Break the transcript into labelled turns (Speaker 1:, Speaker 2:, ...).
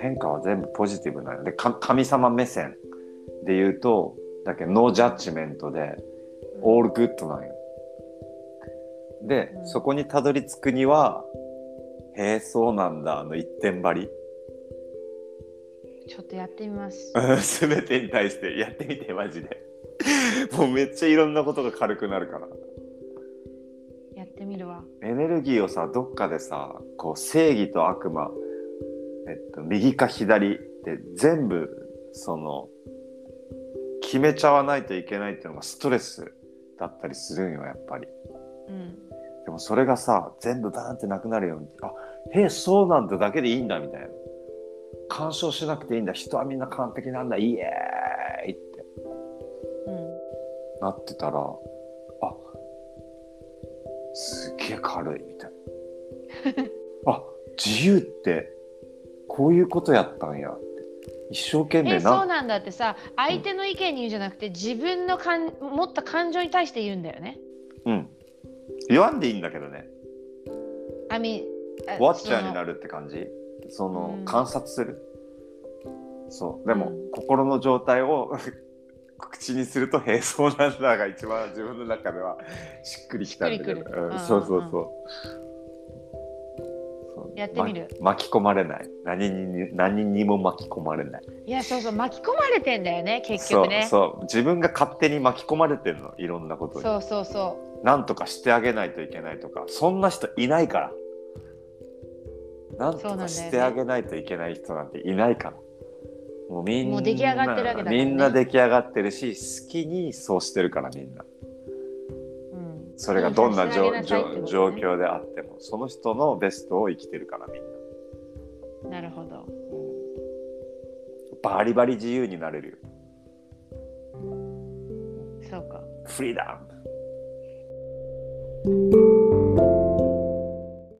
Speaker 1: 変化は全部ポジティブなの。でか神様目線で言うとだけどノージャッジメントでオールグッドなんよ。で、
Speaker 2: うん。
Speaker 1: そこにたどり着くにはへえそうなんだあの一点張り。
Speaker 2: ちょっとやってみます。
Speaker 1: 全てに対して。やってみてマジで。もうめっちゃいろんなことが軽くなるから。
Speaker 2: やってみるわ。
Speaker 1: エネルギーをさどっかでさこう正義と悪魔、えっと、右か左って全部その決めちゃわないといけないっていうのがストレスだったりするんよやっぱり
Speaker 2: うん。
Speaker 1: でもそれがさ全部バーンってなくなるようにあへえそうなんだだけでいいんだみたいな干渉しなくていいんだ人はみんな完璧なんだイエーイって
Speaker 2: うん。
Speaker 1: なってたらあすっげえ軽いみたいな。あ自由ってこういうことやったんやって。一生懸命
Speaker 2: え、そう
Speaker 1: な
Speaker 2: なんだってさ、相手の意見に言うんじゃなくて、自分のかん持った感情に対して言うんだよね。
Speaker 1: うん。言わんでいいんだけどね。
Speaker 2: I mean, あ
Speaker 1: ウォッチャーになるって感じ？その、
Speaker 2: うん。
Speaker 1: 観察する。そう。でも、
Speaker 2: うん。
Speaker 1: 心の状態を 口にすると「へえそうなんだ」が一番自分の中ではしっくりきたんだけど。
Speaker 2: うん。
Speaker 1: うん。そうそうそう。そう。
Speaker 2: やってみる。
Speaker 1: ま巻き込まれない。何に何にも巻き込まれない。
Speaker 2: いや、そうそう、巻き込まれてんだよね、結局ね。
Speaker 1: そうそう。自分が勝手に巻き込まれてるのいろんなことに。
Speaker 2: そうそうそ
Speaker 1: なんとかしてあげないといけないとか。そんな人いないから。なんとかしてあげないといけない人なんていないからもうみんな
Speaker 2: もう出来上がってるわけだからね
Speaker 1: みんな出来上がってるし好きにそうしてるからみんな
Speaker 2: う。うん。
Speaker 1: それがどんな状
Speaker 2: ね
Speaker 1: 状況であってもその人のベストを生きてるからみんな、
Speaker 2: なるほど。
Speaker 1: うんバリバリ自由になれるよ
Speaker 2: そうか。
Speaker 1: フリーダム